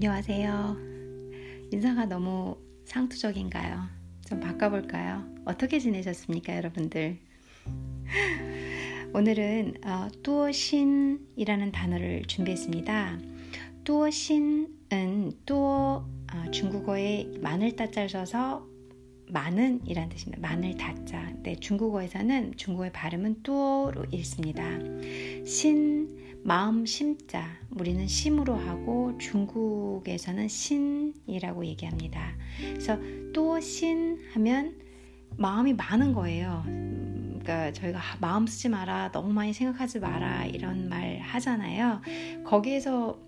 안녕하세요. 인사가 너무 상투적인가요? 좀 바꿔볼까요? 어떻게 지내셨습니까, 여러분들? 오늘은 어, 뚜어신이라는 단어를 준비했습니다. 뚜어신은 뚜어 어, 중국어의 마늘 따자를 써서 많은 이란 뜻입니다. 마늘 다자. 네, 중국어에서는 중국어의 발음은 뚜어로 읽습니다. 신 마음 심자 우리는 심으로 하고 중국에서는 신이라고 얘기합니다. 그래서 또 신 하면 마음이 많은 거예요. 그러니까 저희가 마음 쓰지 마라, 너무 많이 생각하지 마라 이런 말 하잖아요. 거기에서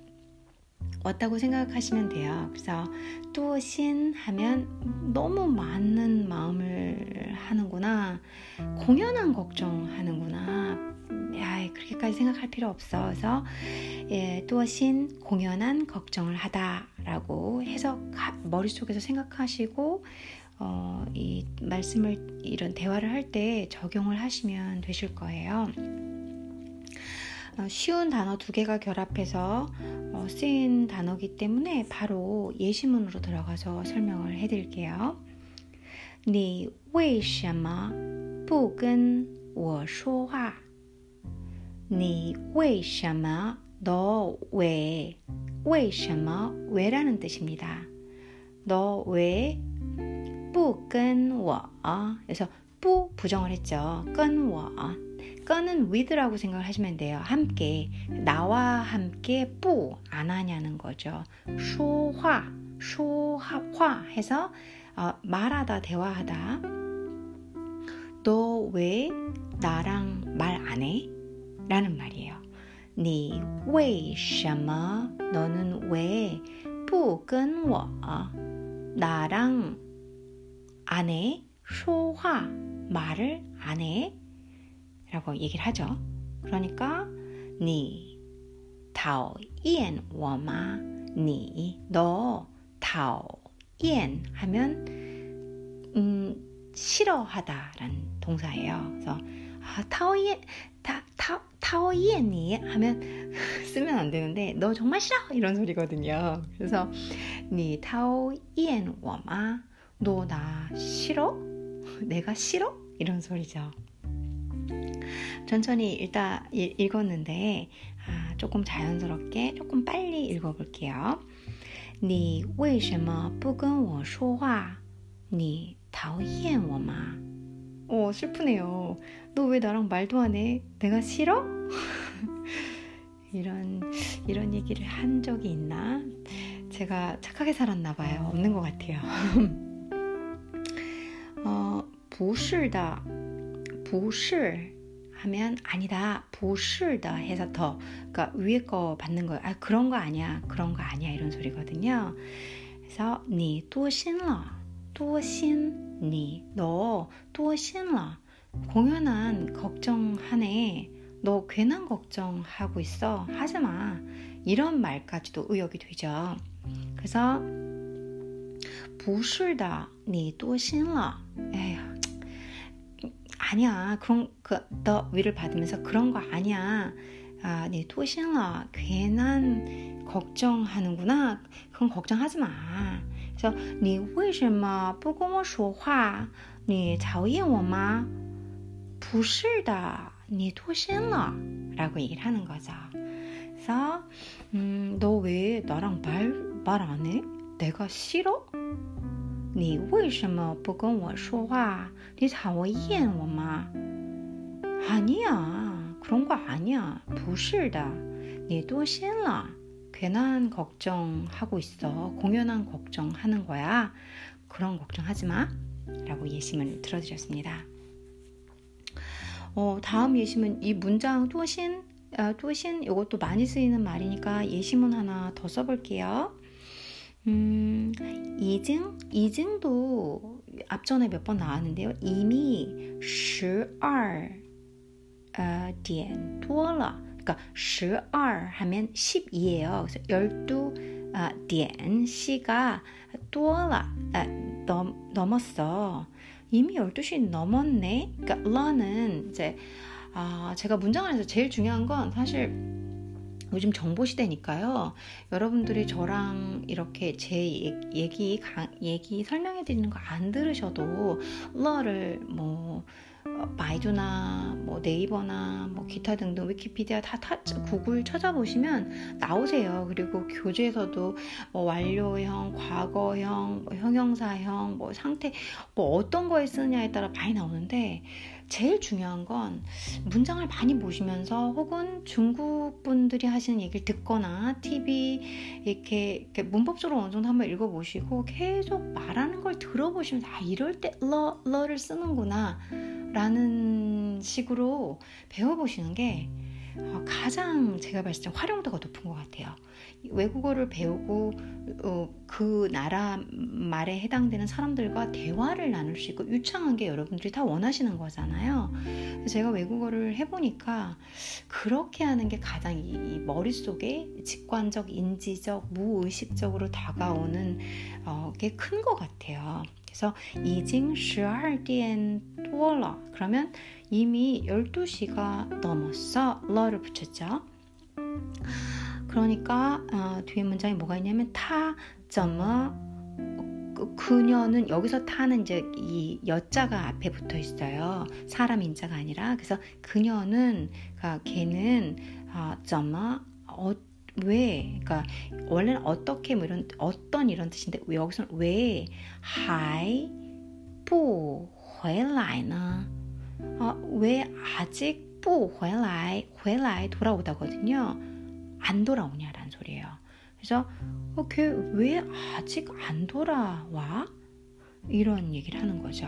왔다고 생각하시면 돼요. 그래서 또신 하면 너무 많은 마음을 하는구나, 공연한 걱정하는구나, 야, 그렇게까지 생각할 필요 없어. 그래서 예, 또신 공연한 걱정을 하다라고 해서 머릿속에서 생각하시고 어, 이 말씀을 이런 대화를 할 때 적용을 하시면 되실 거예요. 어, 쉬운 단어 두 개가 결합해서 어, 쓰인 단어기 때문에 바로 예시문으로 들어가서 설명을 해드릴게요. 你为什么不跟我说话？ 네, 왜샤마 너 왜? 왜샤마 왜라는 뜻입니다. 너 왜? 뿌끈워 그래서 뿌 부정을 했죠. 끈워 끈은 with라고 생각을 하시면 돼요. 함께 나와 함께 뿌 안 하냐는 거죠. 쇼화 쇼화화 해서 어, 말하다 대화하다. 너 왜 나랑 말 안 해? 라는 말이에요. 你为什么 너는 왜不跟我 나랑 안 해? 说话 말을 안 해? 라고 얘기를 하죠. 그러니까 你讨厌我吗?你너讨厌 하면 음, 싫어하다라는 동사예요. 그래서 아, 타오예 타, 타, 타오예니 하면 쓰면 안 되는데 너 정말 싫어 이런 소리거든요. 그래서 니 타오예 워마 너 나 싫어? 내가 싫어? 이런 소리죠. 천천히 일단 읽었는데 아, 조금 자연스럽게 조금 빨리 읽어볼게요. 你为什么不跟我说话？你讨厌我吗？ 어, 슬프네요. 너 왜 나랑 말도 안 해? 내가 싫어? 이런, 이런 얘기를 한 적이 있나? 제가 착하게 살았나 봐요. 없는 것 같아요. 어, 不是的,不是 하면 아니다, 不是的 해서 더, 그러니까 위에 거 받는 거예요. 아, 그런 거 아니야, 그런 거 아니야 이런 소리거든요. 그래서 你多心了,多心 你너 또心了 공연한 걱정하네 너 괜한 걱정하고 있어 하지마 이런 말까지도 의역이 되죠 그래서 不是的你多心了 에휴 아니야 그런 그너 위를 받으면서 그런 거 아니야 아, 네 도신러 괜한 걱정하는구나 그건 걱정하지 마 说你为什么不跟我说话？你讨厌我吗？不是的，你脱身了。라고얘기를하는거죠그래서음너왜나랑말말안해내가싫어你为什么不跟我说话？你讨厌我吗？아니야그런거아니야不是的，你多心了。 괜한 걱정하고 있어. 공연한 걱정하는 거야. 그런 걱정하지 마. 라고 예심을 들어드렸습니다. 어, 다음 예심은 이 문장 또신, 아, 또신 이것도 많이 쓰이는 말이니까 예심은 하나 더 써볼게요. 음, 이증? 이증도 앞전에 몇 번 나왔는데요. 이미 12点多了. 그러니까 12 하면 12예요. 그래서 12 아, 点 시가 多了 아, 넘, 넘었어. 이미 12시 넘었네. 그러니까 러는 이제 아, 제가 문장 안에서 제일 중요한 건 사실 요즘 정보 시대니까요. 여러분들이 저랑 이렇게 제 얘기 얘기 설명해 드리는 거 안 들으셔도 러를 뭐 어, 바이두나 뭐 네이버나 뭐 기타 등등 위키피디아 다 타, 구글 찾아보시면 나오세요. 그리고 교재에서도 뭐 완료형, 과거형, 뭐 형용사형, 뭐 상태 뭐 어떤 거에 쓰느냐에 따라 많이 나오는데 제일 중요한 건 문장을 많이 보시면서 혹은 중국 분들이 하시는 얘기를 듣거나 TV 이렇게, 이렇게 문법적으로 어느 정도 한번 읽어보시고 계속 말하는 걸 들어보시면 아 이럴 때 러, 러를 쓰는구나 라는 식으로 배워보시는 게 어, 가장 제가 봤을 때 활용도가 높은 것 같아요. 외국어를 배우고 어, 그 나라 말에 해당되는 사람들과 대화를 나눌 수 있고 유창한 게 여러분들이 다 원하시는 거잖아요. 제가 외국어를 해보니까 그렇게 하는 게 가장 이, 이 머릿속에 직관적, 인지적, 무의식적으로 다가오는 어, 게큰 것 같아요. 그래서 이징 12点多了 그러면 이미 12시가 넘었어. 러를 붙였죠. 그러니까 어, 뒤에 문장에 뭐가 있냐면 타 점어 그, 그녀는 여기서 타는 이제 이 여자가 앞에 붙어 있어요. 사람 인자가 아니라 그래서 그녀는 그러니까 걔는 어, 점어 어, 왜 그러니까 원래는 어떻게 뭐 이런 어떤 이런 뜻인데 여기서는 왜 하이 부回来呢? 어, 왜 아직 不回来回来 돌아오다거든요. 안 돌아오냐라는 소리예요. 그래서 어, 걔왜 아직 안 돌아와? 이런 얘기를 하는 거죠.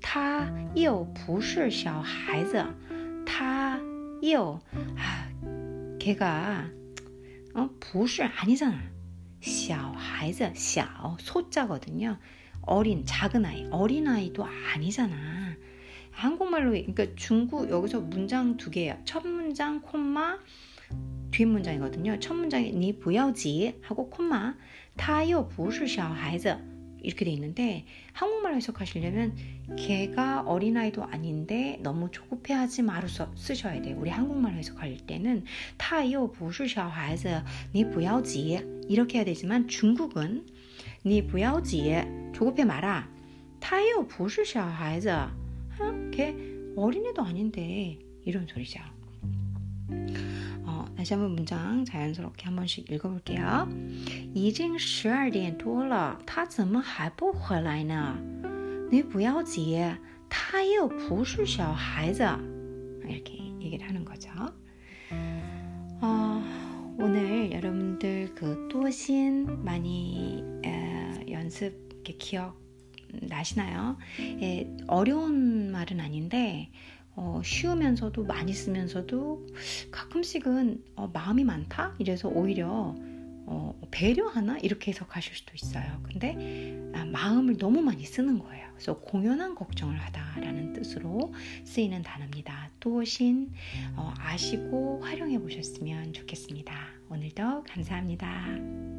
他又不是小孩子他又 아, 걔가 어, 不是 아니잖아. 小孩子小 소자거든요. 어린 작은 아이 어린 아이도 아니잖아. 한국말로 그러니까 중국 여기서 문장 두 개예요. 첫 문장 콤마 뒷 문장이거든요. 첫 문장에 니不要急 하고 콤마 他又不是小孩子 이렇게 돼 있는데 한국말로 해석하시려면 개가 어린아이도 아닌데 너무 조급해하지 마로 써, 쓰셔야 돼요. 우리 한국말로 해석할 때는 타요 보슈샤화에서 니부야지 이렇게 해야 되지만 중국은 니부야지 조급해 마라 타요 보슈샤화에서 어? 걔 어린애도 아닌데 이런 소리죠. 어, 다시 한번 문장 자연스럽게 한 번씩 읽어볼게요. 已经十二点多了，他怎么还不回来呢？你不要急，他又不是小孩子。 이렇게 얘기를 하는 거죠. 어, 오늘 여러분들 그 또신 많이 에, 연습 기억 나시나요? 예, 어려운 말은 아닌데 어, 쉬우면서도 많이 쓰면서도 가끔씩은 어, 마음이 많다? 이래서 오히려 어, 배려하나? 이렇게 해석하실 수도 있어요. 근데 아, 마음을 너무 많이 쓰는 거예요. 그래서 공연한 걱정을 하다라는 뜻으로 쓰이는 단어입니다. 또신 어, 아시고 활용해 보셨으면 좋겠습니다. 오늘도 감사합니다.